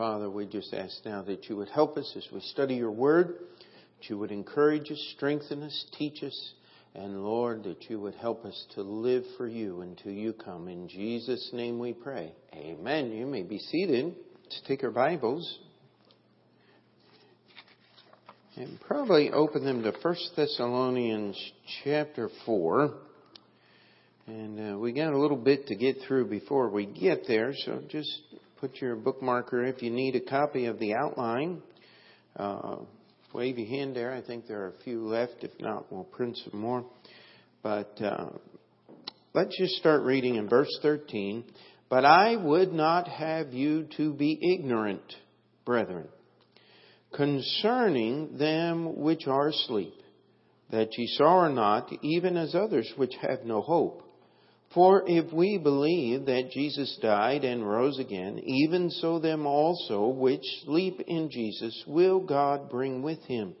Father, we just ask now that you would help us as we study your word, that you would encourage us, strengthen us, teach us, and Lord, that you would help us to live for you until you come. In Jesus' name we pray. Amen. You may be seated. Let's take our Bibles and probably open them to 1 Thessalonians chapter 4. And uh, we got a little bit to get through before we get there, so just put your bookmarker if you need a copy of the outline. Uh, wave your hand there. I think there are a few left. If not, we'll print some more. But uh, let's just start reading in verse 13. But I would not have you to be ignorant, brethren, concerning them which are asleep, that ye sorrow not, even as others which have no hope. For if we believe that Jesus died and rose again, even so them also which sleep in Jesus will God bring with him.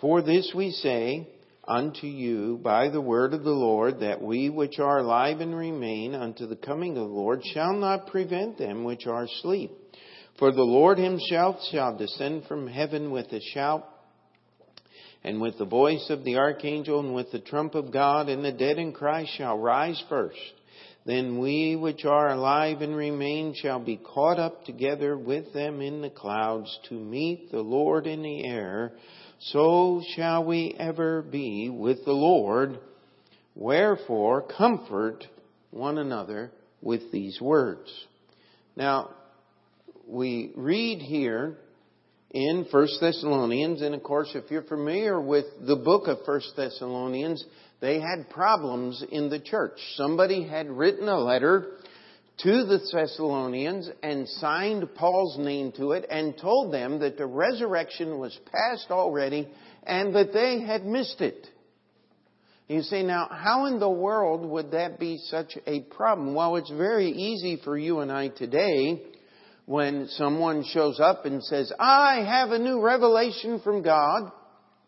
For this we say unto you by the word of the Lord, that we which are alive and remain unto the coming of the Lord shall not prevent them which are asleep. For the Lord himself shall descend from heaven with a shout, and with the voice of the archangel and with the trump of God, and the dead in Christ shall rise first. Then we which are alive and remain shall be caught up together with them in the clouds to meet the Lord in the air. So shall we ever be with the Lord. Wherefore comfort one another with these words. Now, we read here in First Thessalonians. And of course, if you're familiar with the book of First Thessalonians, they had problems in the church. Somebody had written a letter to the Thessalonians and signed Paul's name to it and told them that the resurrection was past already and that they had missed it. You say, now, how in the world would that be such a problem? Well, it's very easy for you and I today when someone shows up and says, I have a new revelation from God,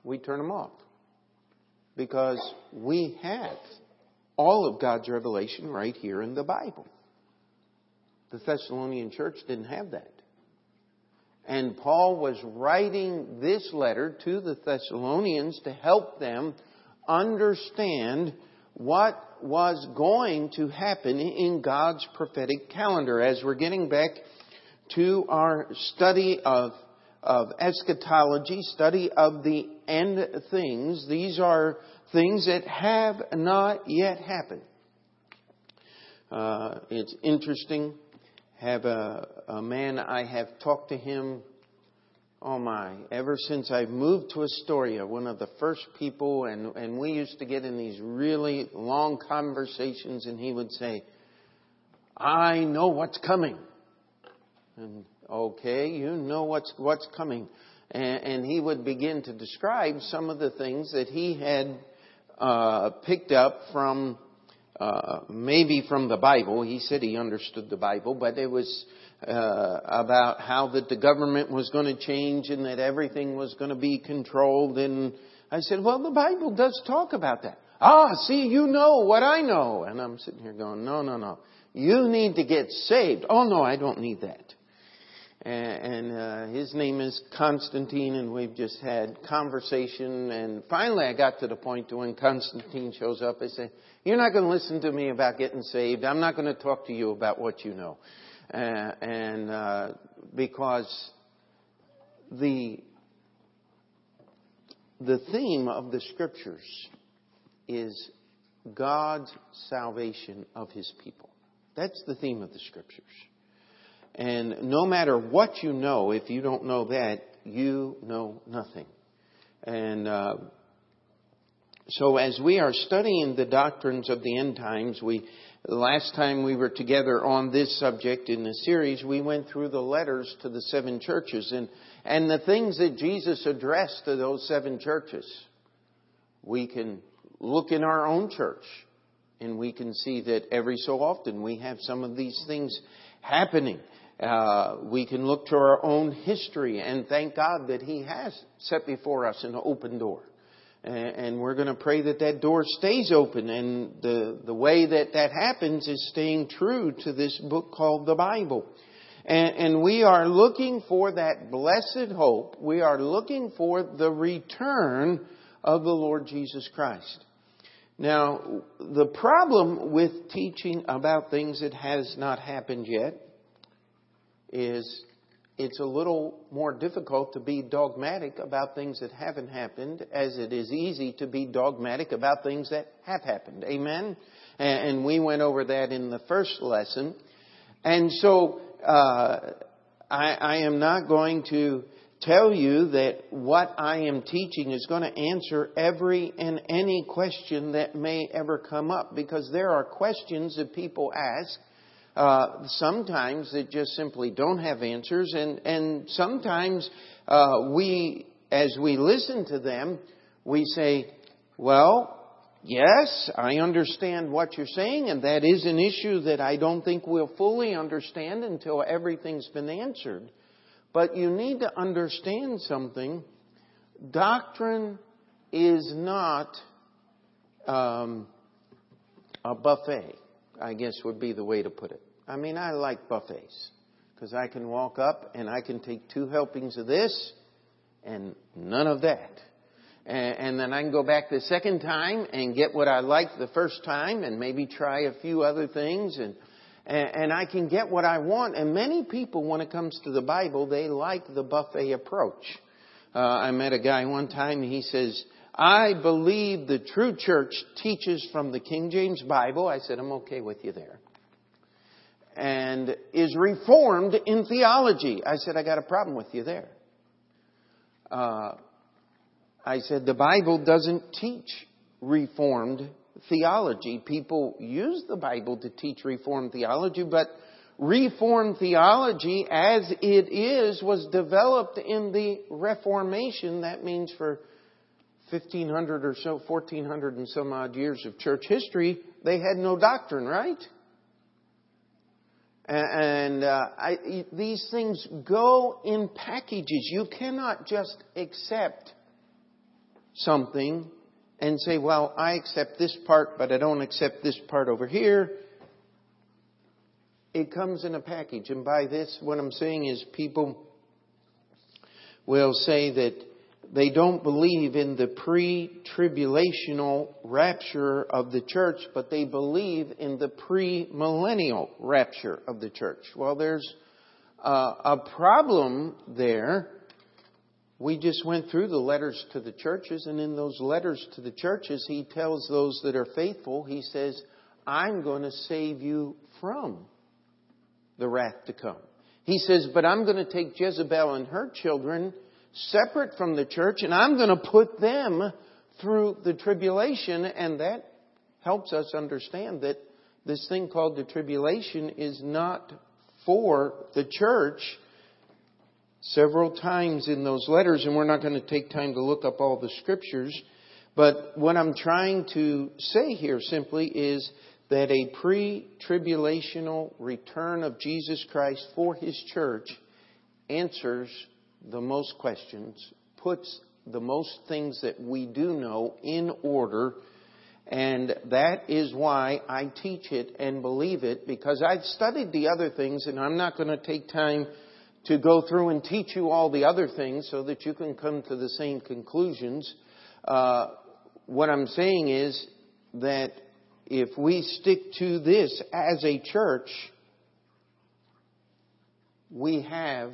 we turn them off. Because we have all of God's revelation right here in the Bible. The Thessalonian church didn't have that. And Paul was writing this letter to the Thessalonians to help them understand what was going to happen in God's prophetic calendar. As we're getting back to our study of, of eschatology, study of the end things. These are things that have not yet happened. Uh, it's interesting. Have a, a man I have talked to him. Oh my! Ever since I've moved to Astoria, one of the first people, and and we used to get in these really long conversations, and he would say, "I know what's coming." And okay, you know what's what's coming. And, and he would begin to describe some of the things that he had uh, picked up from uh, maybe from the Bible. He said he understood the Bible, but it was uh, about how that the government was going to change and that everything was going to be controlled. And I said, well, the Bible does talk about that. Ah, see, you know what I know. And I'm sitting here going, no, no, no. You need to get saved. Oh no, I don't need that and uh, his name is Constantine, and we've just had conversation. And finally, I got to the point to when Constantine shows up, I say, "You're not going to listen to me about getting saved. I'm not going to talk to you about what you know," uh, and uh, because the the theme of the scriptures is God's salvation of His people. That's the theme of the scriptures. And no matter what you know, if you don't know that, you know nothing. And uh, so, as we are studying the doctrines of the end times, we last time we were together on this subject in the series, we went through the letters to the seven churches and and the things that Jesus addressed to those seven churches. We can look in our own church and we can see that every so often we have some of these things happening. Uh, we can look to our own history and thank God that He has set before us an open door. And, and we're going to pray that that door stays open. And the, the way that that happens is staying true to this book called the Bible. And, and we are looking for that blessed hope. We are looking for the return of the Lord Jesus Christ. Now, the problem with teaching about things that has not happened yet is it's a little more difficult to be dogmatic about things that haven't happened as it is easy to be dogmatic about things that have happened. Amen? And we went over that in the first lesson. And so, uh, I, I am not going to tell you that what I am teaching is going to answer every and any question that may ever come up because there are questions that people ask uh, sometimes that just simply don't have answers, and and sometimes uh, we, as we listen to them, we say, "Well, yes, I understand what you're saying, and that is an issue that I don't think we'll fully understand until everything's been answered." But you need to understand something. Doctrine is not um, a buffet. I guess would be the way to put it. I mean, I like buffets because I can walk up and I can take two helpings of this and none of that. And, and then I can go back the second time and get what I liked the first time and maybe try a few other things and, and, and I can get what I want. And many people, when it comes to the Bible, they like the buffet approach. Uh, I met a guy one time, he says, I believe the true church teaches from the King James Bible. I said, I'm okay with you there. And is reformed in theology. I said, I got a problem with you there. Uh, I said, the Bible doesn't teach reformed theology. People use the Bible to teach reformed theology, but Reformed theology as it is was developed in the Reformation. That means for 1500 or so, 1400 and some odd years of church history, they had no doctrine, right? And uh, I, these things go in packages. You cannot just accept something and say, well, I accept this part, but I don't accept this part over here. It comes in a package. And by this, what I'm saying is people will say that they don't believe in the pre-tribulational rapture of the church, but they believe in the pre-millennial rapture of the church. Well, there's uh, a problem there. We just went through the letters to the churches, and in those letters to the churches, he tells those that are faithful, he says, I'm going to save you from the wrath to come. He says, but I'm going to take Jezebel and her children separate from the church, and I'm going to put them through the tribulation, and that helps us understand that this thing called the tribulation is not for the church. Several times in those letters, and we're not going to take time to look up all the scriptures, but what I'm trying to say here simply is that a pre tribulational return of Jesus Christ for His church answers the most questions, puts the most things that we do know in order, and that is why I teach it and believe it, because I've studied the other things, and I'm not going to take time to go through and teach you all the other things so that you can come to the same conclusions. Uh, what I'm saying is that if we stick to this as a church, we have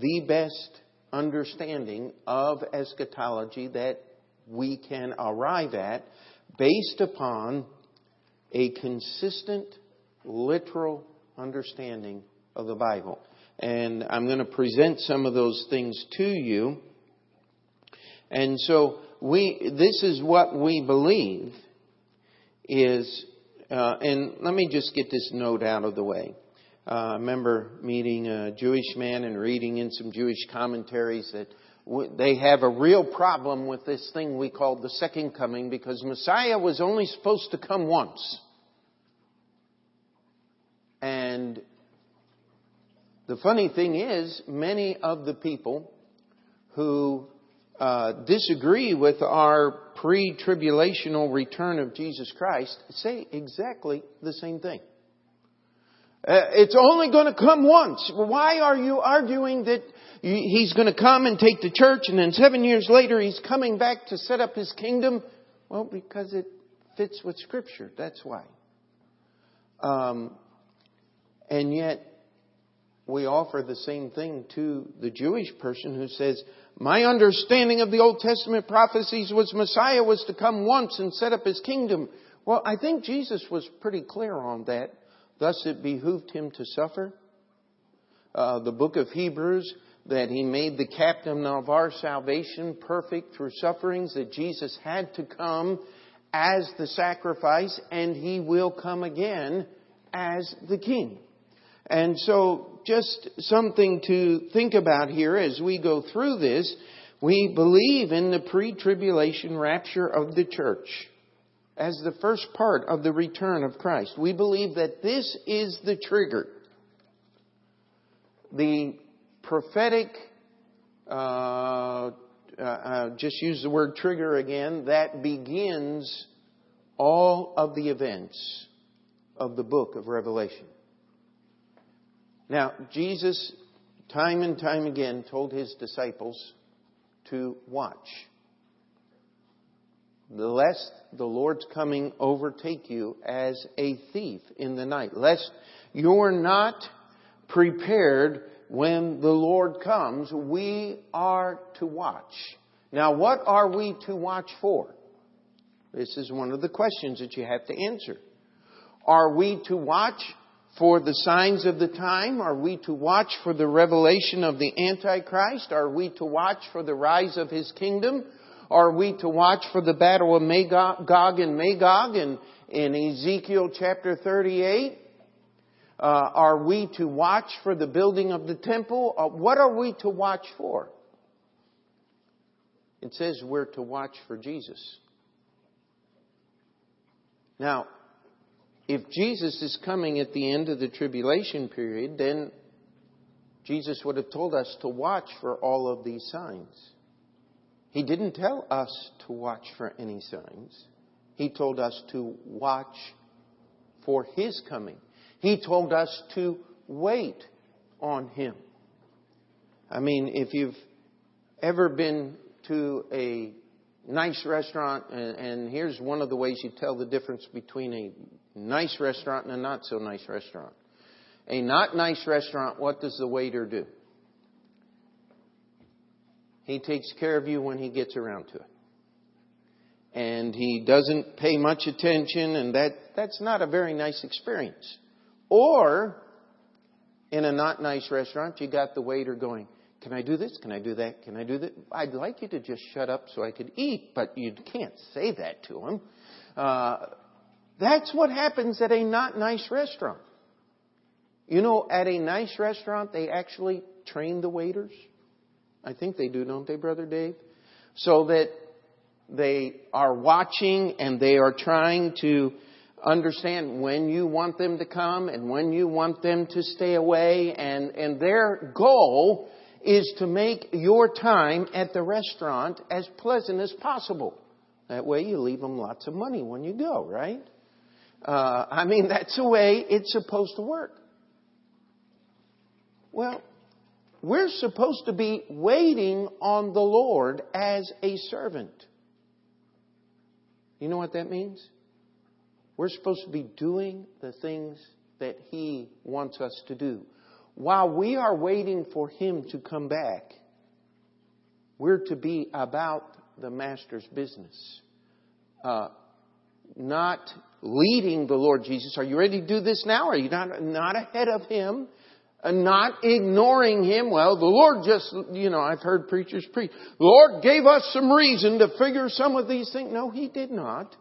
the best understanding of eschatology that we can arrive at based upon a consistent, literal understanding of the Bible. And I'm going to present some of those things to you. And so we, this is what we believe is, uh, and let me just get this note out of the way. Uh, I remember meeting a Jewish man and reading in some Jewish commentaries that they have a real problem with this thing we call the second coming because Messiah was only supposed to come once. And the funny thing is, many of the people who uh, disagree with our pre-tribulational return of Jesus Christ say exactly the same thing. Uh, it's only going to come once. Why are you arguing that he's going to come and take the church and then seven years later he's coming back to set up his kingdom? Well, because it fits with Scripture. That's why. Um, and yet, we offer the same thing to the Jewish person who says, my understanding of the Old Testament prophecies was Messiah was to come once and set up his kingdom. Well, I think Jesus was pretty clear on that. Thus it behooved him to suffer. Uh, the book of Hebrews, that he made the captain of our salvation perfect through sufferings, that Jesus had to come as the sacrifice and he will come again as the king. And so just something to think about here as we go through this. We believe in the pre-tribulation rapture of the church as the first part of the return of Christ. We believe that this is the trigger. The prophetic, uh, uh, uh, just use the word trigger again, that begins all of the events of the book of Revelation. Now, Jesus, time and time again, told his disciples to watch. Lest the Lord's coming overtake you as a thief in the night. Lest you're not prepared when the Lord comes. We are to watch. Now, what are we to watch for? This is one of the questions that you have to answer. Are we to watch for the signs of the time? Are we to watch for the revelation of the Antichrist? Are we to watch for the rise of his kingdom? Are we to watch for the battle of Magog and Magog in, in Ezekiel chapter 38? Uh, are we to watch for the building of the temple? Uh, what are we to watch for? It says we're to watch for Jesus. Now, if Jesus is coming at the end of the tribulation period, then Jesus would have told us to watch for all of these signs. He didn't tell us to watch for any signs. He told us to watch for His coming. He told us to wait on Him. I mean, if you've ever been to a nice restaurant, and, and here's one of the ways you tell the difference between a nice restaurant and a not so nice restaurant. A not nice restaurant, what does the waiter do? He takes care of you when he gets around to it. And he doesn't pay much attention, and that, that's not a very nice experience. Or, in a not nice restaurant, you got the waiter going, Can I do this? Can I do that? Can I do that? I'd like you to just shut up so I could eat, but you can't say that to him. Uh, that's what happens at a not nice restaurant. You know, at a nice restaurant, they actually train the waiters. I think they do, don't they, Brother Dave? So that they are watching and they are trying to understand when you want them to come and when you want them to stay away and, and their goal is to make your time at the restaurant as pleasant as possible. That way you leave them lots of money when you go, right? Uh, I mean, that's the way it's supposed to work. Well, we're supposed to be waiting on the Lord as a servant. You know what that means? We're supposed to be doing the things that He wants us to do. While we are waiting for Him to come back, we're to be about the Master's business. Uh, not leading the Lord Jesus. Are you ready to do this now? Are you not, not ahead of Him? And not ignoring Him? Well, the Lord just, you know, I've heard preachers preach. The Lord gave us some reason to figure some of these things. No, He did not.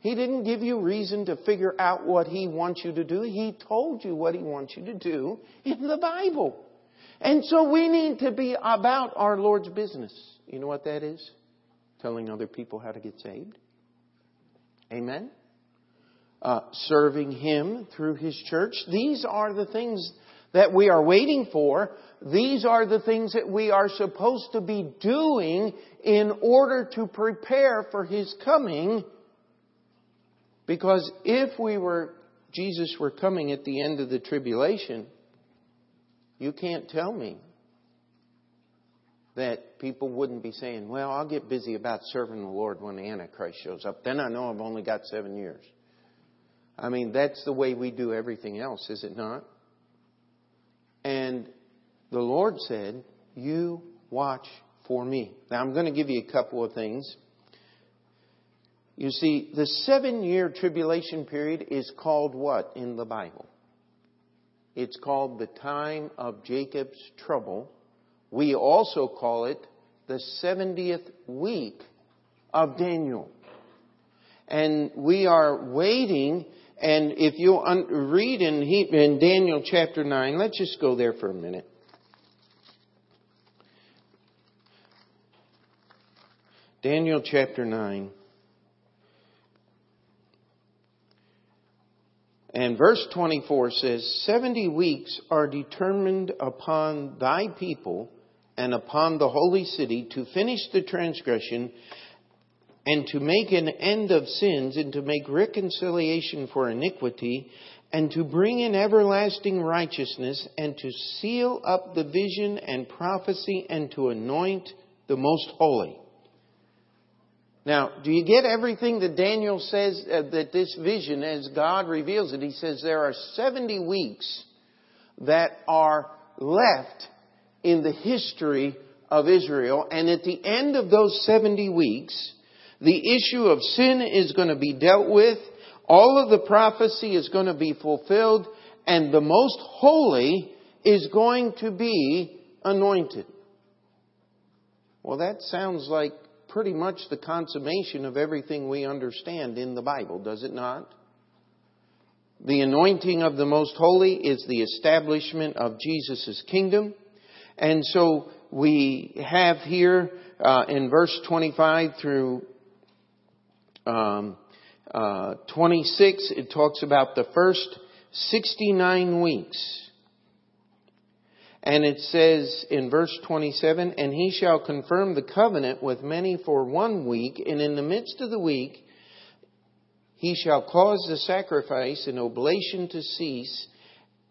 He didn't give you reason to figure out what He wants you to do. He told you what He wants you to do in the Bible. And so we need to be about our Lord's business. You know what that is? Telling other people how to get saved. Amen? Uh, serving Him through His church. These are the things that we are waiting for. These are the things that we are supposed to be doing in order to prepare for His coming. Because if we were Jesus were coming at the end of the tribulation, you can't tell me that people wouldn't be saying, Well, I'll get busy about serving the Lord when the Antichrist shows up. Then I know I've only got seven years. I mean, that's the way we do everything else, is it not? And the Lord said, You watch for me. Now, I'm going to give you a couple of things. You see, the seven year tribulation period is called what in the Bible? It's called the time of Jacob's trouble. We also call it the 70th week of Daniel. And we are waiting, and if you read in, in Daniel chapter 9, let's just go there for a minute. Daniel chapter 9. And verse 24 says, 70 weeks are determined upon thy people and upon the holy city to finish the transgression and to make an end of sins and to make reconciliation for iniquity and to bring in everlasting righteousness and to seal up the vision and prophecy and to anoint the most holy. Now, do you get everything that Daniel says uh, that this vision, as God reveals it, he says there are 70 weeks that are left in the history of Israel, and at the end of those 70 weeks, the issue of sin is going to be dealt with, all of the prophecy is going to be fulfilled, and the most holy is going to be anointed. Well, that sounds like pretty much the consummation of everything we understand in the Bible, does it not? The anointing of the Most Holy is the establishment of Jesus' kingdom. And so we have here uh, in verse 25 through um, uh, 26, it talks about the first 69 weeks. And it says in verse 27, And he shall confirm the covenant with many for one week, and in the midst of the week he shall cause the sacrifice and oblation to cease,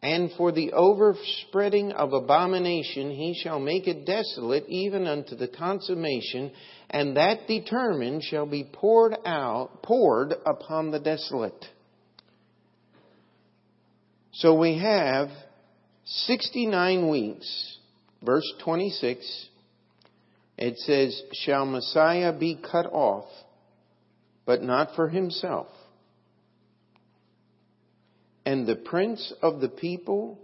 and for the overspreading of abomination he shall make it desolate even unto the consummation, and that determined shall be poured out, poured upon the desolate. So we have 69 weeks, verse 26, it says, Shall Messiah be cut off, but not for himself? And the prince of the people,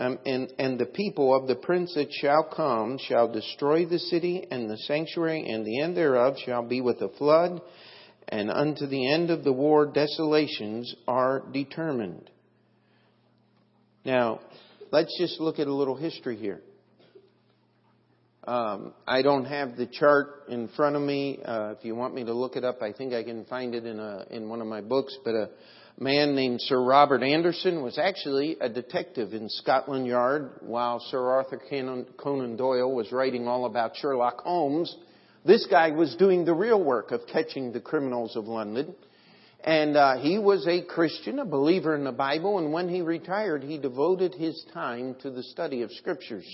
um, and, and the people of the prince that shall come shall destroy the city and the sanctuary, and the end thereof shall be with a flood, and unto the end of the war desolations are determined. Now, let's just look at a little history here. Um, I don't have the chart in front of me. Uh, if you want me to look it up, I think I can find it in a in one of my books. But a man named Sir Robert Anderson was actually a detective in Scotland Yard while Sir Arthur Conan Doyle was writing all about Sherlock Holmes. This guy was doing the real work of catching the criminals of London. And uh, he was a Christian, a believer in the Bible, and when he retired, he devoted his time to the study of Scriptures.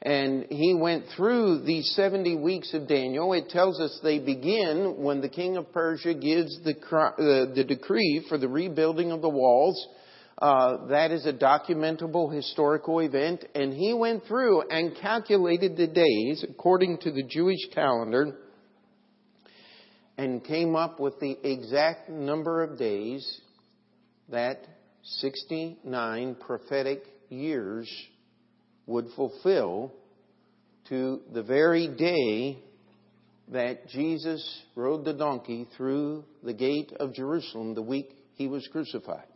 And he went through these 70 weeks of Daniel. It tells us they begin when the king of Persia gives the, uh, the decree for the rebuilding of the walls. Uh, that is a documentable historical event. And he went through and calculated the days according to the Jewish calendar and came up with the exact number of days that 69 prophetic years would fulfill to the very day that Jesus rode the donkey through the gate of Jerusalem the week he was crucified.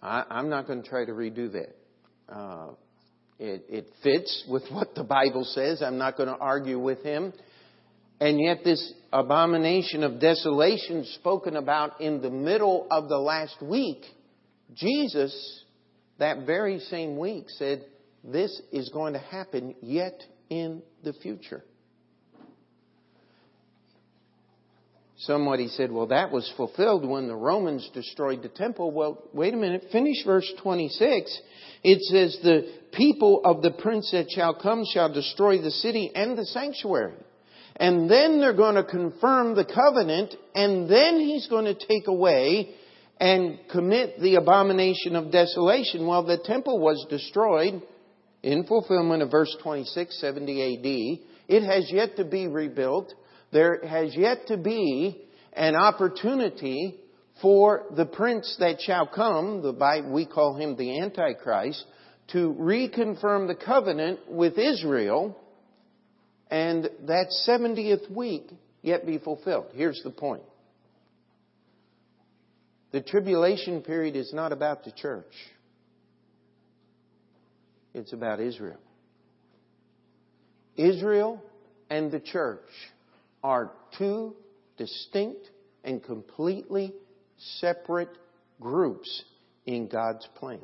I, am not going to try to redo that. Uh, it, it fits with what the Bible says. I'm not going to argue with him. And yet, this abomination of desolation spoken about in the middle of the last week, Jesus, that very same week, said, This is going to happen yet in the future. Somebody said, well, that was fulfilled when the Romans destroyed the temple. Well, wait a minute. Finish verse 26. It says, the people of the prince that shall come shall destroy the city and the sanctuary. And then they're going to confirm the covenant, and then he's going to take away and commit the abomination of desolation. Well, the temple was destroyed in fulfillment of verse 26, 70 AD. It has yet to be rebuilt. There has yet to be an opportunity for the prince that shall come, the we call him the Antichrist, to reconfirm the covenant with Israel and that 70th week yet be fulfilled. Here's the point. The tribulation period is not about the church. It's about Israel. Israel and the church are two distinct and completely separate groups in God's plan.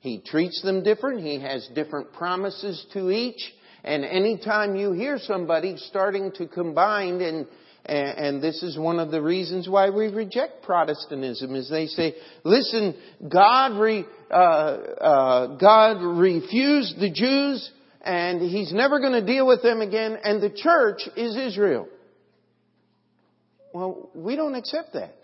He treats them different. He has different promises to each. And anytime you hear somebody starting to combine and and this is one of the reasons why we reject Protestantism is they say, listen, God, re, uh, uh, God refused the Jews and He's never going to deal with them again and the church is Israel. Well, we don't accept that.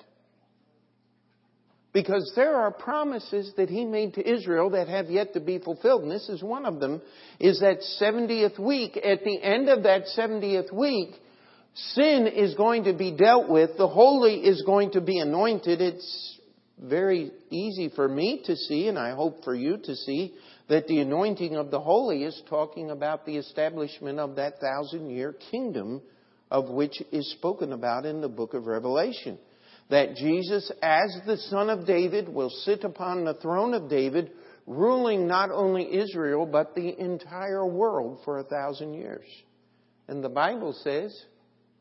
Because there are promises that he made to Israel that have yet to be fulfilled. And this is one of them, is that 70th week. At the end of that 70th week, sin is going to be dealt with. The holy is going to be anointed. It's very easy for me to see, and I hope for you to see, that the anointing of the holy is talking about the establishment of that thousand year kingdom of which is spoken about in the book of Revelation that Jesus, as the Son of David, will sit upon the throne of David, ruling not only Israel, but the entire world for a thousand years. And the Bible says,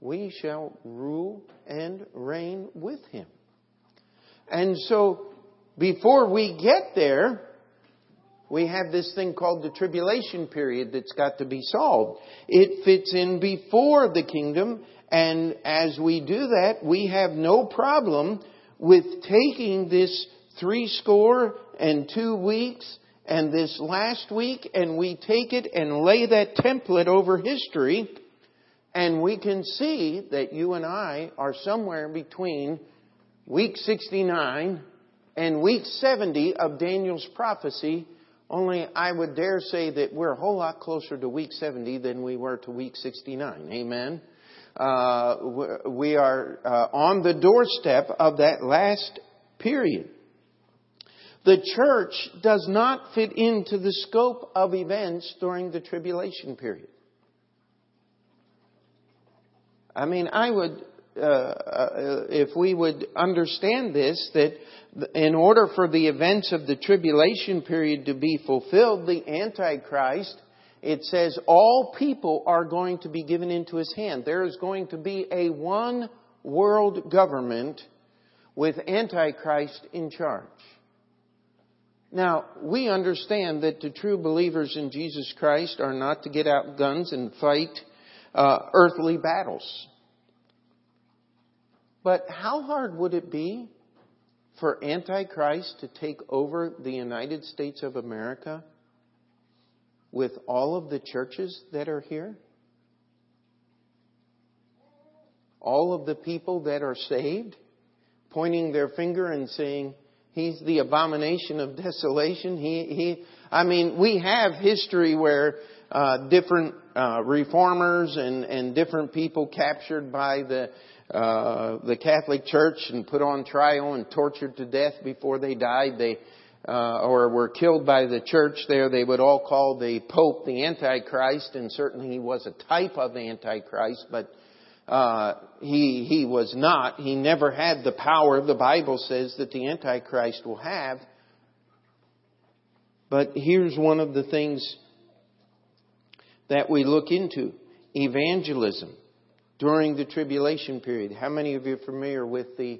we shall rule and reign with him. And so, before we get there, we have this thing called the tribulation period that's got to be solved. It fits in before the kingdom and as we do that, we have no problem with taking this three score and two weeks and this last week and we take it and lay that template over history and we can see that you and I are somewhere between week 69 and week 70 of Daniel's prophecy. Only I would dare say that we're a whole lot closer to week 70 than we were to week 69. Amen. Uh, we are uh, on the doorstep of that last period. The church does not fit into the scope of events during the tribulation period. I mean, I would, uh, uh, if we would understand this, that in order for the events of the tribulation period to be fulfilled, the Antichrist it says all people are going to be given into his hand. There is going to be a one world government with Antichrist in charge. Now, we understand that the true believers in Jesus Christ are not to get out guns and fight uh, earthly battles. But how hard would it be for Antichrist to take over the United States of America with all of the churches that are here? All of the people that are saved, pointing their finger and saying, He's the abomination of desolation. He, he, I mean, we have history where uh, different uh, reformers and, and different people captured by the uh, the Catholic Church and put on trial and tortured to death before they died. They uh, or were killed by the church there, they would all call the Pope the Antichrist, and certainly he was a type of Antichrist, but uh, he he was not. He never had the power the Bible says that the Antichrist will have. But here's one of the things that we look into: evangelism during the tribulation period. How many of you are familiar with the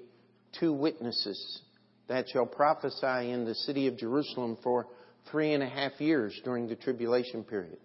two witnesses that shall prophesy in the city of Jerusalem for three and a half years during the tribulation period.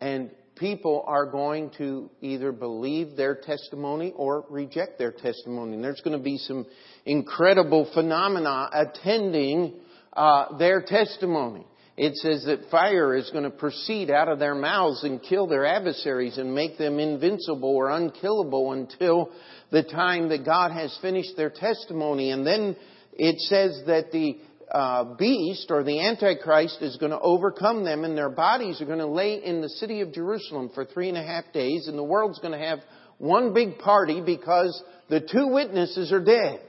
And people are going to either believe their testimony or reject their testimony. And there's going to be some incredible phenomena attending uh, their testimony. It says that fire is going to proceed out of their mouths and kill their adversaries and make them invincible or unkillable until the time that God has finished their testimony. And then it says that the uh, beast or the Antichrist is going to overcome them and their bodies are going to lay in the city of Jerusalem for three and a half days and the world's going to have one big party because the two witnesses are dead.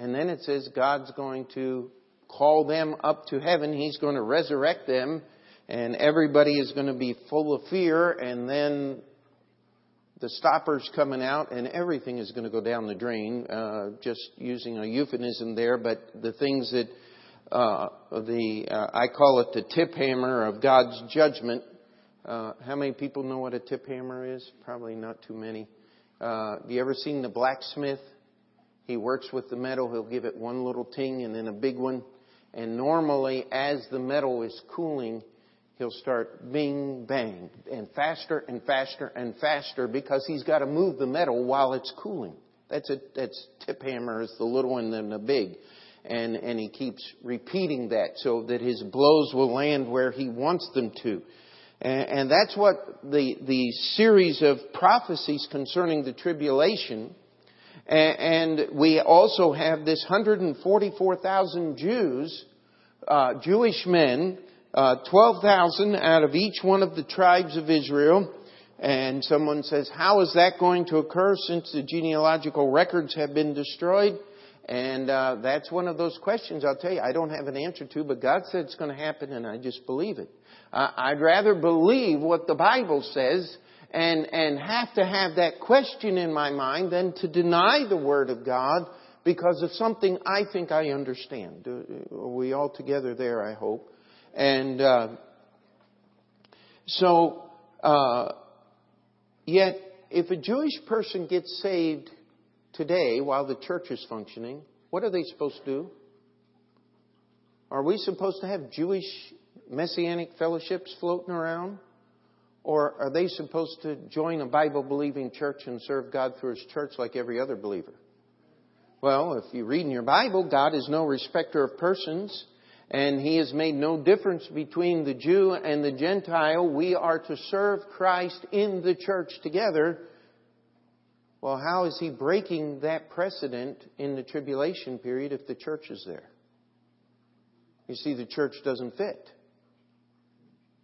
And then it says God's going to call them up to heaven. He's going to resurrect them and everybody is going to be full of fear and then the stopper's coming out and everything is going to go down the drain. Uh, just using a euphemism there, but the things that uh, the uh, I call it the tip hammer of God's judgment. Uh, how many people know what a tip hammer is? Probably not too many. Uh, you ever seen the blacksmith? He works with the metal. He'll give it one little ting and then a big one. And normally, as the metal is cooling, he'll start bing, bang, and faster and faster and faster because he's got to move the metal while it's cooling. That's a, that's tip hammer is the little one and the big. And, and he keeps repeating that so that his blows will land where he wants them to. And, and that's what the, the series of prophecies concerning the tribulation and we also have this 144,000 Jews, uh, Jewish men uh, 12,000 out of each one of the tribes of Israel. And someone says, how is that going to occur since the genealogical records have been destroyed? And uh, that's one of those questions I'll tell you I don't have an answer to, but God said it's going to happen, and I just believe it. Uh, I'd rather believe what the Bible says and and have to have that question in my mind than to deny the Word of God because of something I think I understand. Are we all together there? I hope. And uh, so, uh, yet, if a Jewish person gets saved today while the church is functioning, what are they supposed to do? Are we supposed to have Jewish messianic fellowships floating around? Or are they supposed to join a Bible believing church and serve God through His church like every other believer? Well, if you read in your Bible, God is no respecter of persons and he has made no difference between the Jew and the Gentile. We are to serve Christ in the church together. Well, how is he breaking that precedent in the tribulation period if the church is there? You see, the church doesn't fit.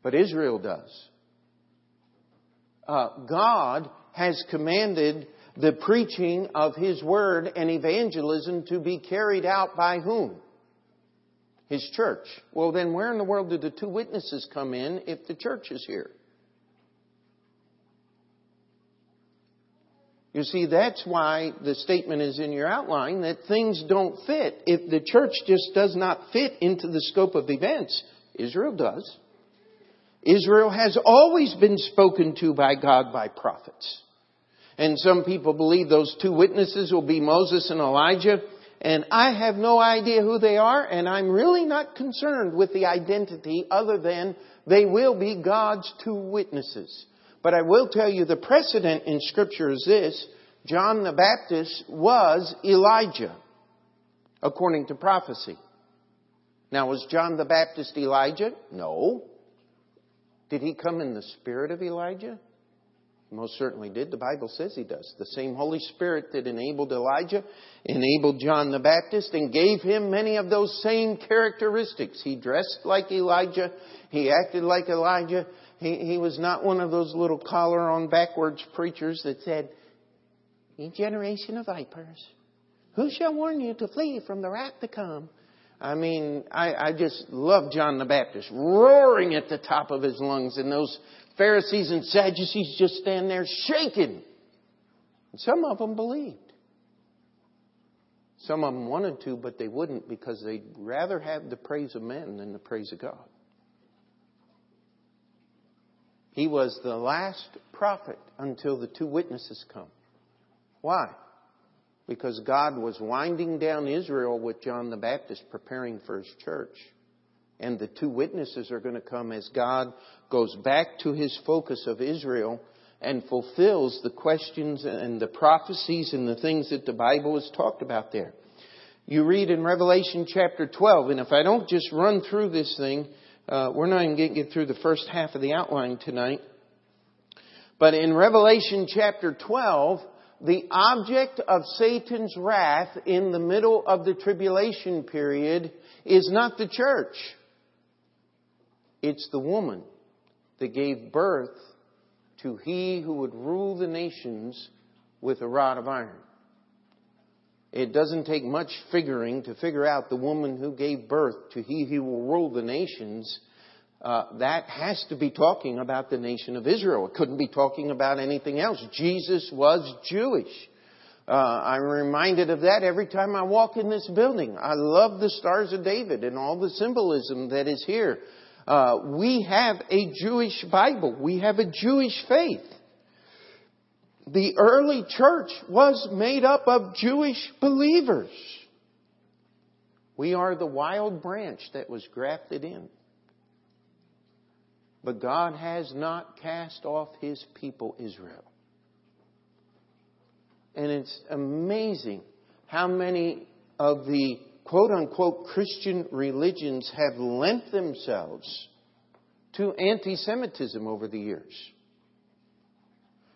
But Israel does. Uh, God has commanded the preaching of His Word and evangelism to be carried out by whom? his church. Well, then where in the world do the two witnesses come in if the church is here? You see, that's why the statement is in your outline that things don't fit. If the church just does not fit into the scope of events, Israel does. Israel has always been spoken to by God by prophets. And some people believe those two witnesses will be Moses and Elijah and I have no idea who they are, and I'm really not concerned with the identity other than they will be God's two witnesses. But I will tell you the precedent in Scripture is this John the Baptist was Elijah, according to prophecy. Now, was John the Baptist Elijah? No. Did he come in the spirit of Elijah? Most certainly did. The Bible says he does. The same Holy Spirit that enabled Elijah enabled John the Baptist and gave him many of those same characteristics. He dressed like Elijah. He acted like Elijah. He, he was not one of those little collar on backwards preachers that said, Ye generation of vipers, who shall warn you to flee from the wrath to come? I mean, I, I just love John the Baptist roaring at the top of his lungs and those Pharisees and Sadducees just stand there shaking. And some of them believed. Some of them wanted to, but they wouldn't because they'd rather have the praise of men than the praise of God. He was the last prophet until the two witnesses come. Why? Because God was winding down Israel with John the Baptist preparing for his church. And the two witnesses are going to come as God goes back to his focus of Israel and fulfills the questions and the prophecies and the things that the Bible has talked about there. You read in Revelation chapter 12, and if I don't just run through this thing, uh, we're not even going to get through the first half of the outline tonight. But in Revelation chapter 12, the object of Satan's wrath in the middle of the tribulation period is not the church. It's the woman that gave birth to he who would rule the nations with a rod of iron. It doesn't take much figuring to figure out the woman who gave birth to he who will rule the nations. Uh, that has to be talking about the nation of Israel. It couldn't be talking about anything else. Jesus was Jewish. Uh, I'm reminded of that every time I walk in this building. I love the Stars of David and all the symbolism that is here. Uh, we have a Jewish Bible. We have a Jewish faith. The early church was made up of Jewish believers. We are the wild branch that was grafted in. But God has not cast off His people Israel. And it's amazing how many of the quote unquote Christian religions have lent themselves to anti Semitism over the years,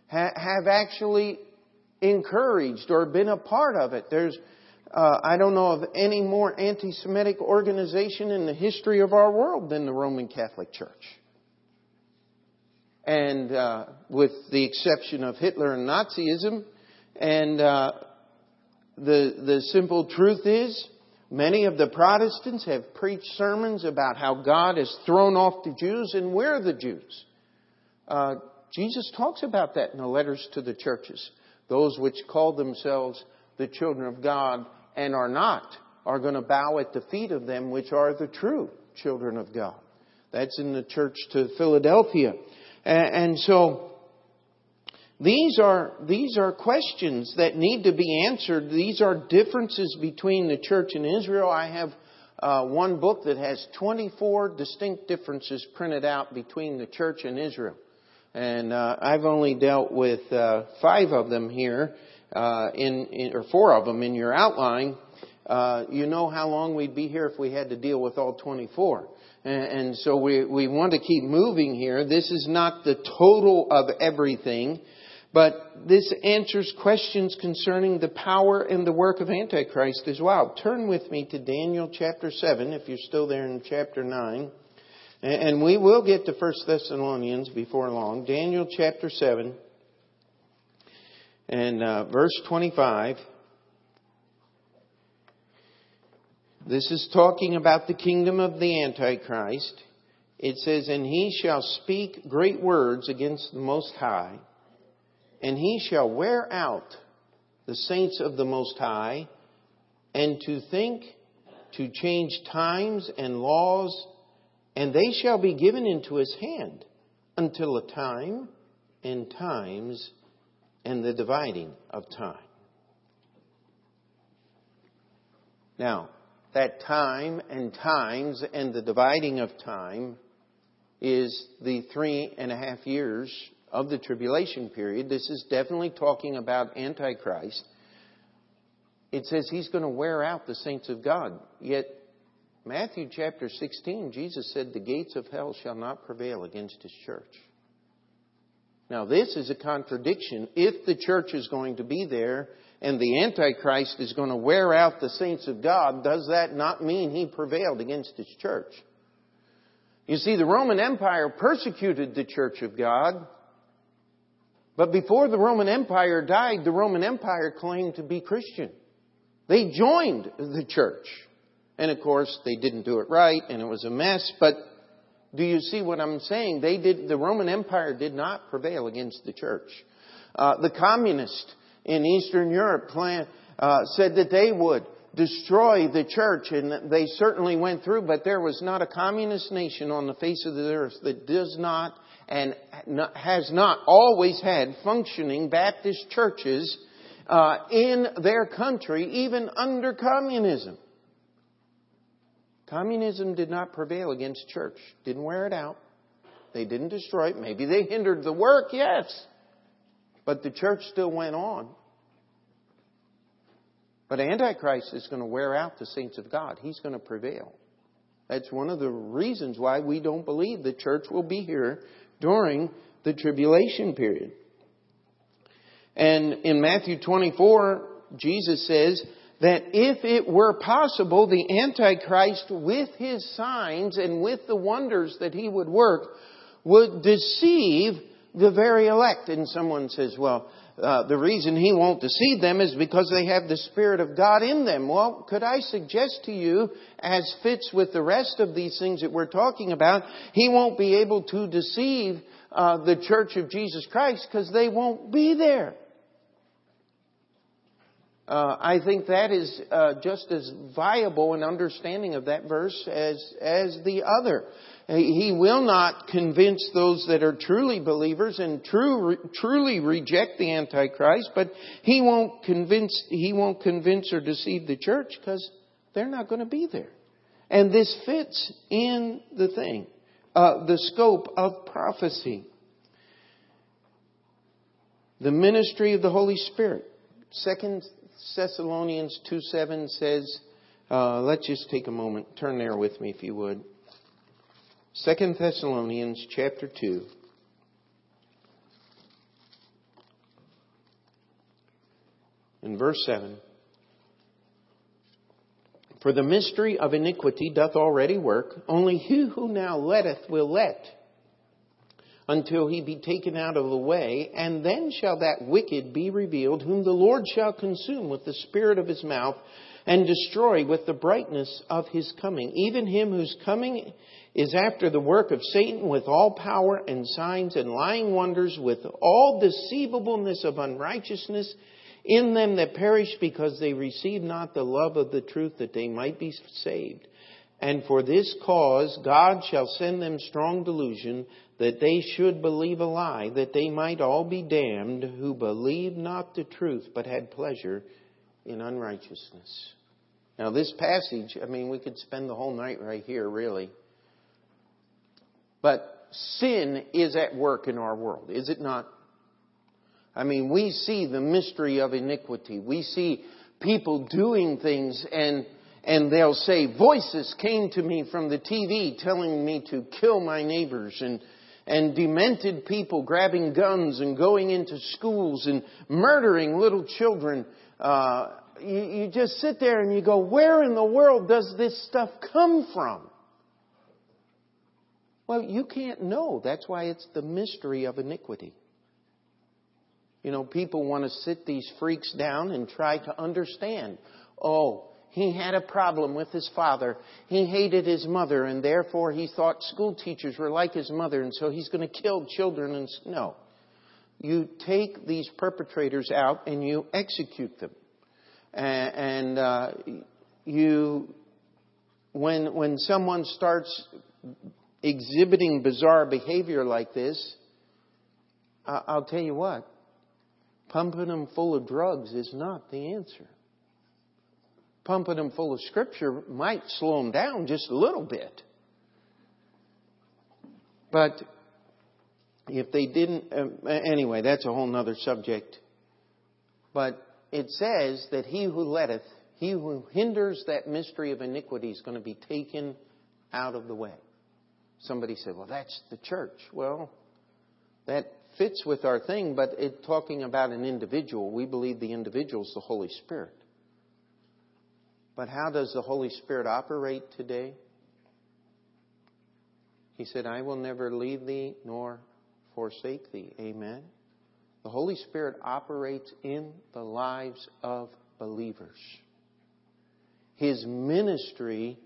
ha- have actually encouraged or been a part of it. There's, uh, I don't know of any more anti Semitic organization in the history of our world than the Roman Catholic Church. And uh, with the exception of Hitler and Nazism, and uh, the the simple truth is, Many of the Protestants have preached sermons about how God has thrown off the Jews and we're the Jews. Uh, Jesus talks about that in the letters to the churches. Those which call themselves the children of God and are not are going to bow at the feet of them which are the true children of God. That's in the church to Philadelphia. And, so, these are, these are questions that need to be answered. These are differences between the church and Israel. I have uh, one book that has 24 distinct differences printed out between the church and Israel. And uh, I've only dealt with uh, five of them here, uh, in, in, or four of them in your outline. Uh, you know how long we'd be here if we had to deal with all 24. And, so we, we want to keep moving here. This is not the total of everything. But this answers questions concerning the power and the work of Antichrist as well. Turn with me to Daniel chapter 7, if you're still there in chapter 9. And we will get to 1 Thessalonians before long. Daniel chapter 7 and uh, verse 25. This is talking about the kingdom of the Antichrist. It says, And he shall speak great words against the Most High and he shall wear out the saints of the Most High, and to think to change times and laws, and they shall be given into his hand until a time and times and the dividing of time. Now, that time and times and the dividing of time is the three and a half years of the tribulation period. This is definitely talking about Antichrist. It says he's going to wear out the saints of God. Yet, Matthew chapter 16, Jesus said, The gates of hell shall not prevail against his church. Now, this is a contradiction. If the church is going to be there and the Antichrist is going to wear out the saints of God, does that not mean he prevailed against his church? You see, the Roman Empire persecuted the church of God. But before the Roman Empire died, the Roman Empire claimed to be Christian. They joined the church. And of course, they didn't do it right and it was a mess, but do you see what I'm saying? They did, the Roman Empire did not prevail against the church. Uh, the communists in Eastern Europe plan, uh, said that they would destroy the church, and they certainly went through, but there was not a communist nation on the face of the earth that does not and has not always had functioning Baptist churches uh, in their country, even under communism. Communism did not prevail against church. Didn't wear it out. They didn't destroy it. Maybe they hindered the work, yes. But the church still went on. But Antichrist is going to wear out the saints of God. He's going to prevail. That's one of the reasons why we don't believe the church will be here during the tribulation period. And in Matthew 24, Jesus says that if it were possible, the Antichrist, with his signs and with the wonders that he would work, would deceive the very elect. And someone says, well, uh, the reason he won't deceive them is because they have the Spirit of God in them. Well, could I suggest to you, as fits with the rest of these things that we're talking about, he won't be able to deceive uh, the Church of Jesus Christ because they won't be there. Uh, I think that is uh, just as viable an understanding of that verse as as the other. He will not convince those that are truly believers and true, truly reject the Antichrist, but he won't convince, he won't convince or deceive the church because they're not going to be there. And this fits in the thing, uh, the scope of prophecy. The ministry of the Holy Spirit. Second Thessalonians 2 7 says, uh, let's just take a moment. Turn there with me if you would. Second Thessalonians chapter 2. In verse 7. For the mystery of iniquity doth already work, only he who now letteth will let until he be taken out of the way, and then shall that wicked be revealed, whom the Lord shall consume with the spirit of his mouth, and destroy with the brightness of his coming. Even him whose coming is after the work of Satan with all power and signs and lying wonders, with all deceivableness of unrighteousness in them that perish because they receive not the love of the truth that they might be saved. And for this cause God shall send them strong delusion that they should believe a lie, that they might all be damned who believed not the truth but had pleasure in unrighteousness. Now this passage, I mean, we could spend the whole night right here, really. But sin is at work in our world, is it not? I mean, we see the mystery of iniquity. We see people doing things and and they'll say, voices came to me from the TV telling me to kill my neighbors and, and demented people grabbing guns and going into schools and murdering little children. Uh, you, you just sit there and you go, where in the world does this stuff come from? Well, you can't know. That's why it's the mystery of iniquity. You know, people want to sit these freaks down and try to understand. Oh, he had a problem with his father. He hated his mother, and therefore he thought school teachers were like his mother, and so he's going to kill children. And no, you take these perpetrators out and you execute them, and, uh, you, when when someone starts exhibiting bizarre behavior like this, I'll tell you what, pumping them full of drugs is not the answer. Pumping them full of scripture might slow them down just a little bit. But if they didn't, uh, anyway, that's a whole other subject. But it says that he who letteth, he who hinders that mystery of iniquity is going to be taken out of the way. Somebody said, well, that's the church. Well, that fits with our thing, but it talking about an individual. We believe the individual is the Holy Spirit. But how does the Holy Spirit operate today? He said, I will never leave thee nor forsake thee. Amen. The Holy Spirit operates in the lives of believers. His ministry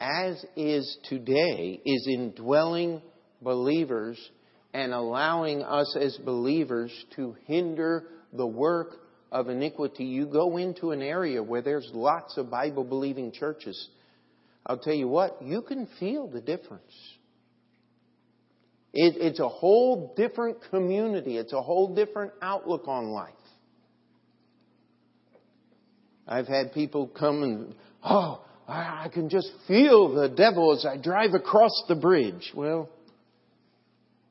as is today, is indwelling believers and allowing us as believers to hinder the work of iniquity. You go into an area where there's lots of Bible believing churches. I'll tell you what, you can feel the difference. It, it's a whole different community. It's a whole different outlook on life. I've had people come and, oh, I can just feel the devil as I drive across the bridge. Well,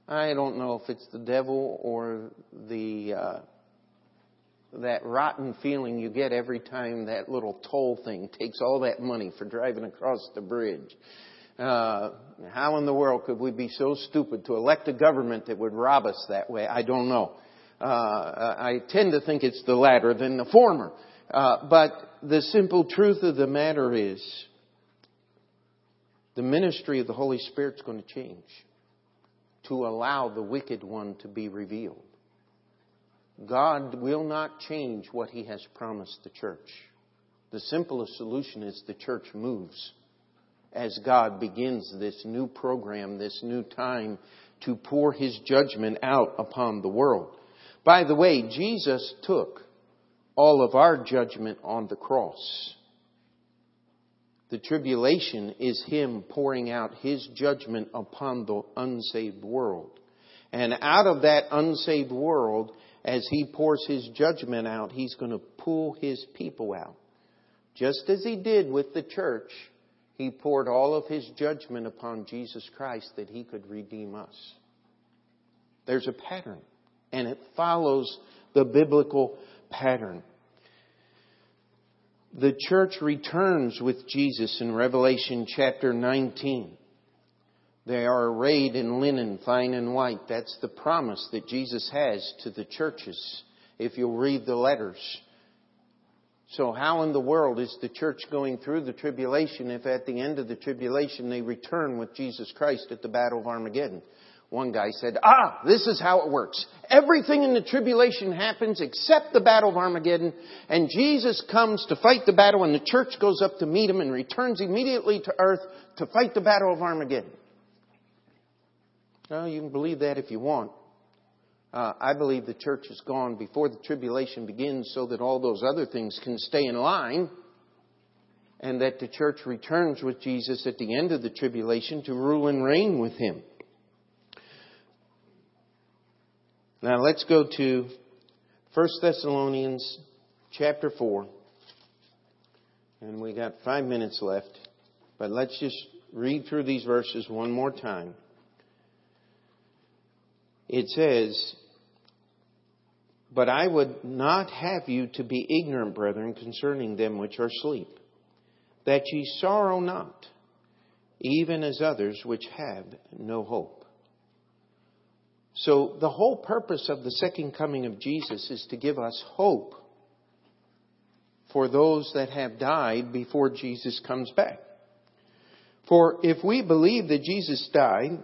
I don't know if it's the devil or the uh, that rotten feeling you get every time that little toll thing takes all that money for driving across the bridge. Uh, how in the world could we be so stupid to elect a government that would rob us that way? I don't know. Uh, I tend to think it's the latter than the former. Uh, but the simple truth of the matter is, the ministry of the Holy Spirit is going to change to allow the wicked one to be revealed. God will not change what He has promised the church. The simplest solution is the church moves as God begins this new program, this new time to pour His judgment out upon the world. By the way, Jesus took all of our judgment on the cross. The tribulation is Him pouring out His judgment upon the unsaved world. And out of that unsaved world, as He pours His judgment out, He's going to pull His people out. Just as He did with the church, He poured all of His judgment upon Jesus Christ that He could redeem us. There's a pattern, and it follows the biblical pattern. The church returns with Jesus in Revelation chapter 19. They are arrayed in linen, fine and white. That's the promise that Jesus has to the churches, if you'll read the letters. So how in the world is the church going through the tribulation if at the end of the tribulation they return with Jesus Christ at the Battle of Armageddon? One guy said, ah, this is how it works. Everything in the tribulation happens except the battle of Armageddon, and Jesus comes to fight the battle, and the church goes up to meet him and returns immediately to earth to fight the battle of Armageddon. Well, you can believe that if you want. Uh, I believe the church is gone before the tribulation begins so that all those other things can stay in line, and that the church returns with Jesus at the end of the tribulation to rule and reign with him. Now let's go to 1 Thessalonians chapter 4. And we got five minutes left. But let's just read through these verses one more time. It says, But I would not have you to be ignorant, brethren, concerning them which are asleep, that ye sorrow not, even as others which have no hope. So the whole purpose of the second coming of Jesus is to give us hope for those that have died before Jesus comes back. For if we believe that Jesus died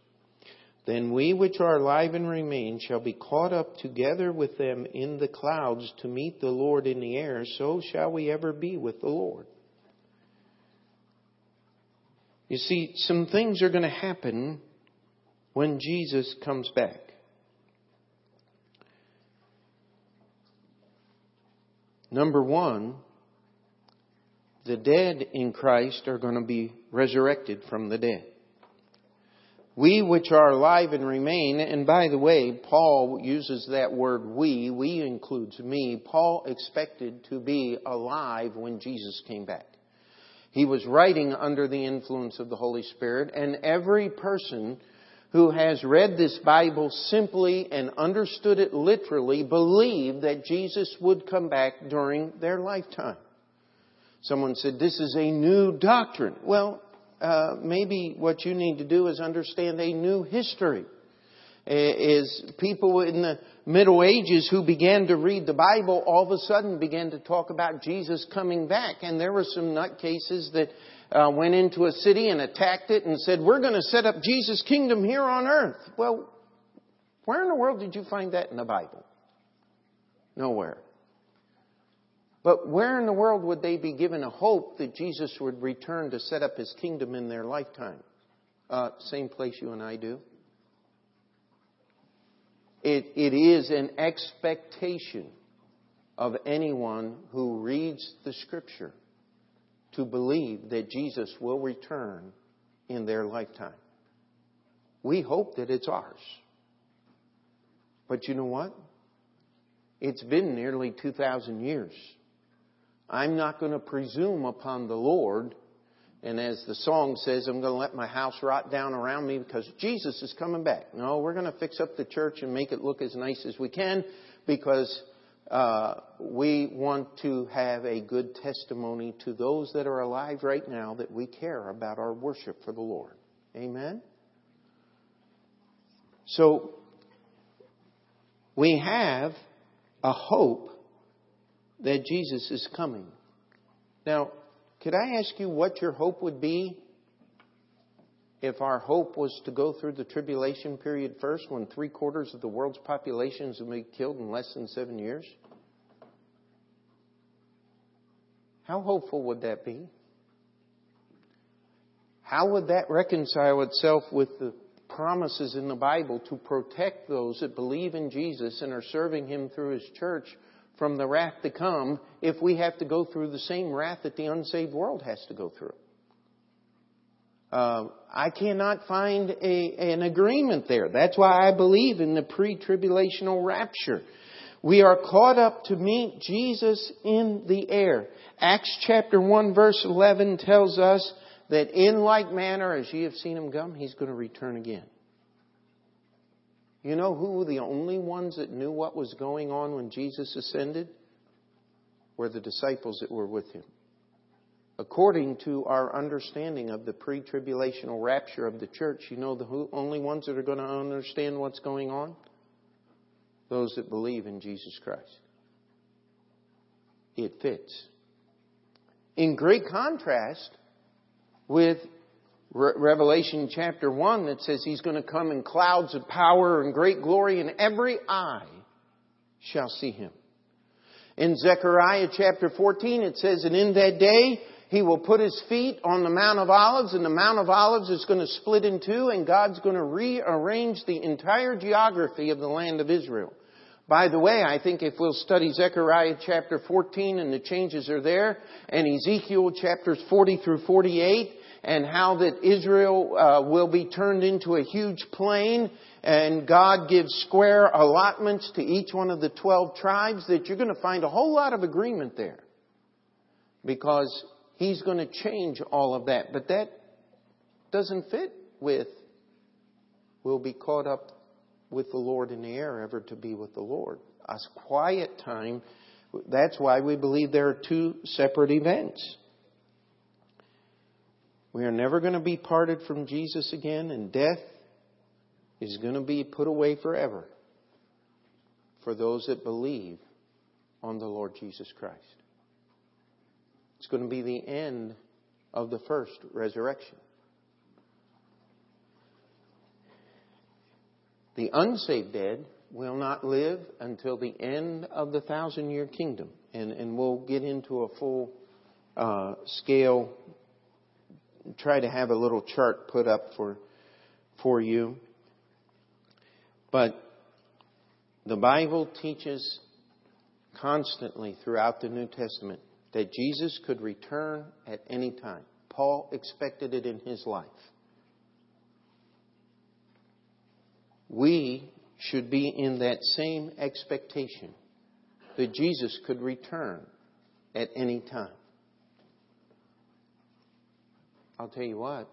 Then we which are alive and remain shall be caught up together with them in the clouds to meet the Lord in the air, so shall we ever be with the Lord. You see, some things are going to happen when Jesus comes back. Number one, the dead in Christ are going to be resurrected from the dead. We which are alive and remain, and by the way, Paul uses that word we, we includes me. Paul expected to be alive when Jesus came back. He was writing under the influence of the Holy Spirit, and every person who has read this Bible simply and understood it literally believed that Jesus would come back during their lifetime. Someone said, This is a new doctrine. Well, uh, maybe what you need to do is understand a new history. Is people in the Middle Ages who began to read the Bible all of a sudden began to talk about Jesus coming back. And there were some nutcases that uh, went into a city and attacked it and said, We're going to set up Jesus' kingdom here on earth. Well, where in the world did you find that in the Bible? Nowhere. But where in the world would they be given a hope that Jesus would return to set up his kingdom in their lifetime? Uh, same place you and I do. It, it is an expectation of anyone who reads the Scripture to believe that Jesus will return in their lifetime. We hope that it's ours. But you know what? It's been nearly 2,000 years. I'm not going to presume upon the Lord. And as the song says, I'm going to let my house rot down around me because Jesus is coming back. No, we're going to fix up the church and make it look as nice as we can because uh, we want to have a good testimony to those that are alive right now that we care about our worship for the Lord. Amen? So, we have a hope that Jesus is coming. Now, could I ask you what your hope would be if our hope was to go through the tribulation period first when three quarters of the world's population is going to be killed in less than seven years? How hopeful would that be? How would that reconcile itself with the promises in the Bible to protect those that believe in Jesus and are serving Him through His church from the wrath to come if we have to go through the same wrath that the unsaved world has to go through? Uh, I cannot find a, an agreement there. That's why I believe in the pre-tribulational rapture. We are caught up to meet Jesus in the air. Acts chapter 1 verse 11 tells us that in like manner as ye have seen him come, he's going to return again. You know who the only ones that knew what was going on when Jesus ascended? Were the disciples that were with him. According to our understanding of the pre tribulational rapture of the church, you know the only ones that are going to understand what's going on? Those that believe in Jesus Christ. It fits. In great contrast with Re- Revelation chapter 1 that says he's going to come in clouds of power and great glory, and every eye shall see him. In Zechariah chapter 14, it says, And in that day he will put his feet on the Mount of Olives, and the Mount of Olives is going to split in two, and God's going to rearrange the entire geography of the land of Israel. By the way, I think if we'll study Zechariah chapter 14 and the changes are there, and Ezekiel chapters 40 through 48, and how that Israel uh, will be turned into a huge plain and God gives square allotments to each one of the 12 tribes that you're going to find a whole lot of agreement there because he's going to change all of that. But that doesn't fit with we'll be caught up with the Lord in the air ever to be with the Lord. A quiet time. That's why we believe there are two separate events. We are never going to be parted from Jesus again, and death is going to be put away forever for those that believe on the Lord Jesus Christ. It's going to be the end of the first resurrection. The unsaved dead will not live until the end of the thousand year kingdom. And, and we'll get into a full uh, scale try to have a little chart put up for for you. But the Bible teaches constantly throughout the New Testament that Jesus could return at any time. Paul expected it in his life. We should be in that same expectation that Jesus could return at any time. I'll tell you what.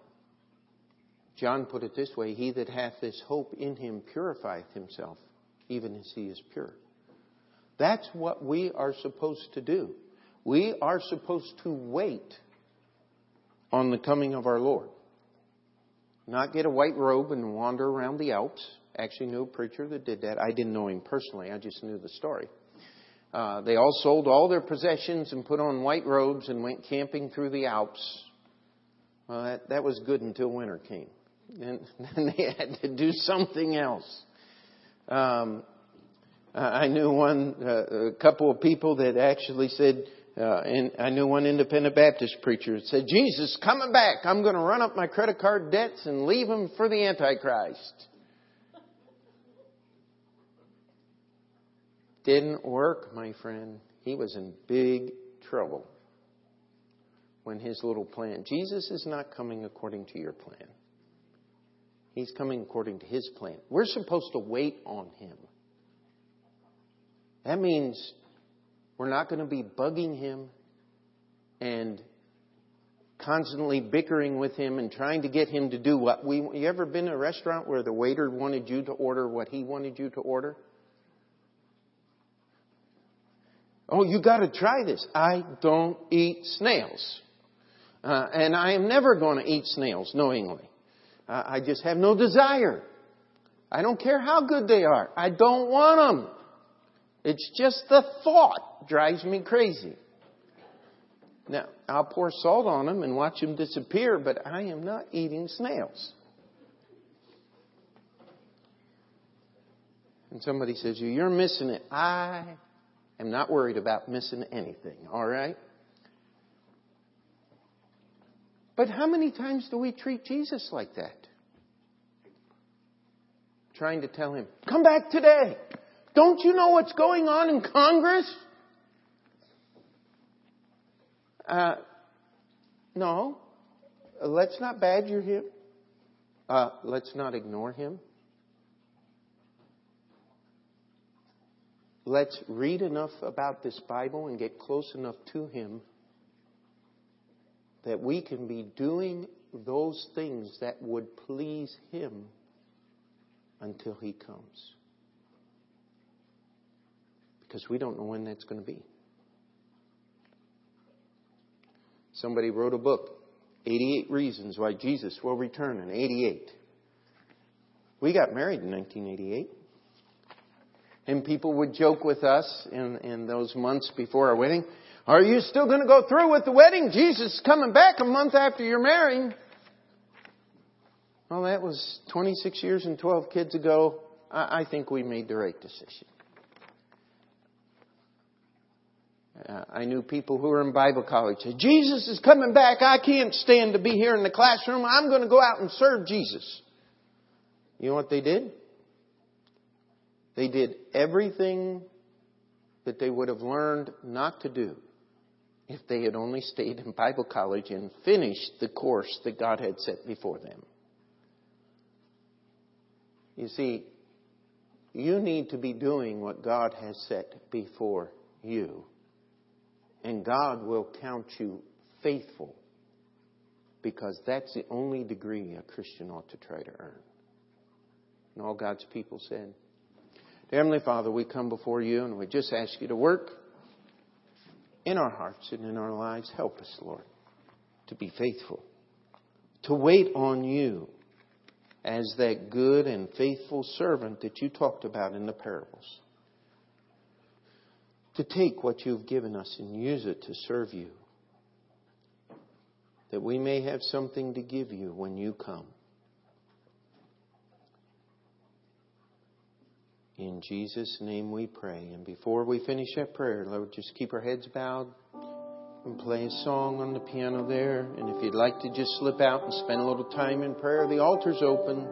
John put it this way He that hath this hope in him purifieth himself, even as he is pure. That's what we are supposed to do. We are supposed to wait on the coming of our Lord. Not get a white robe and wander around the Alps. Actually, knew a preacher that did that. I didn't know him personally, I just knew the story. Uh, they all sold all their possessions and put on white robes and went camping through the Alps well, that, that was good until winter came. And then they had to do something else. Um, I knew one, uh, a couple of people that actually said, uh, and I knew one independent Baptist preacher that said, Jesus coming back. I'm going to run up my credit card debts and leave them for the Antichrist. didn't work, my friend. He was in big trouble when his little plan. Jesus is not coming according to your plan. He's coming according to his plan. We're supposed to wait on him. That means we're not going to be bugging him and constantly bickering with him and trying to get him to do what we you ever been to a restaurant where the waiter wanted you to order what he wanted you to order? Oh, you got to try this. I don't eat snails. Uh, and I am never going to eat snails knowingly. Uh, I just have no desire. I don't care how good they are. I don't want them. It's just the thought drives me crazy. Now, I'll pour salt on them and watch them disappear, but I am not eating snails. And somebody says, You're missing it. I am not worried about missing anything, all right? But how many times do we treat Jesus like that? Trying to tell him, Come back today. Don't you know what's going on in Congress? Uh, no. Let's not badger him. Uh, let's not ignore him. Let's read enough about this Bible and get close enough to him that we can be doing those things that would please him until he comes. Because we don't know when that's going to be. Somebody wrote a book, 88 Reasons Why Jesus Will Return in 88. We got married in 1988. And people would joke with us in, in those months before our wedding. Are you still going to go through with the wedding? Jesus is coming back a month after you're married. Well, that was 26 years and 12 kids ago. I, I think we made the right decision. Uh, I knew people who were in Bible college said, Jesus is coming back. I can't stand to be here in the classroom. I'm going to go out and serve Jesus. You know what they did? They did everything that they would have learned not to do if they had only stayed in Bible college and finished the course that God had set before them. You see, you need to be doing what God has set before you and God will count you faithful because that's the only degree a Christian ought to try to earn. And all God's people said, Heavenly Father, we come before you and we just ask you to work in our hearts and in our lives. Help us, Lord, to be faithful, to wait on you as that good and faithful servant that you talked about in the parables to take what you've given us and use it to serve you. That we may have something to give you when you come. In Jesus' name we pray. And before we finish that prayer, Lord, just keep our heads bowed and play a song on the piano there. And if you'd like to just slip out and spend a little time in prayer, the altar's open.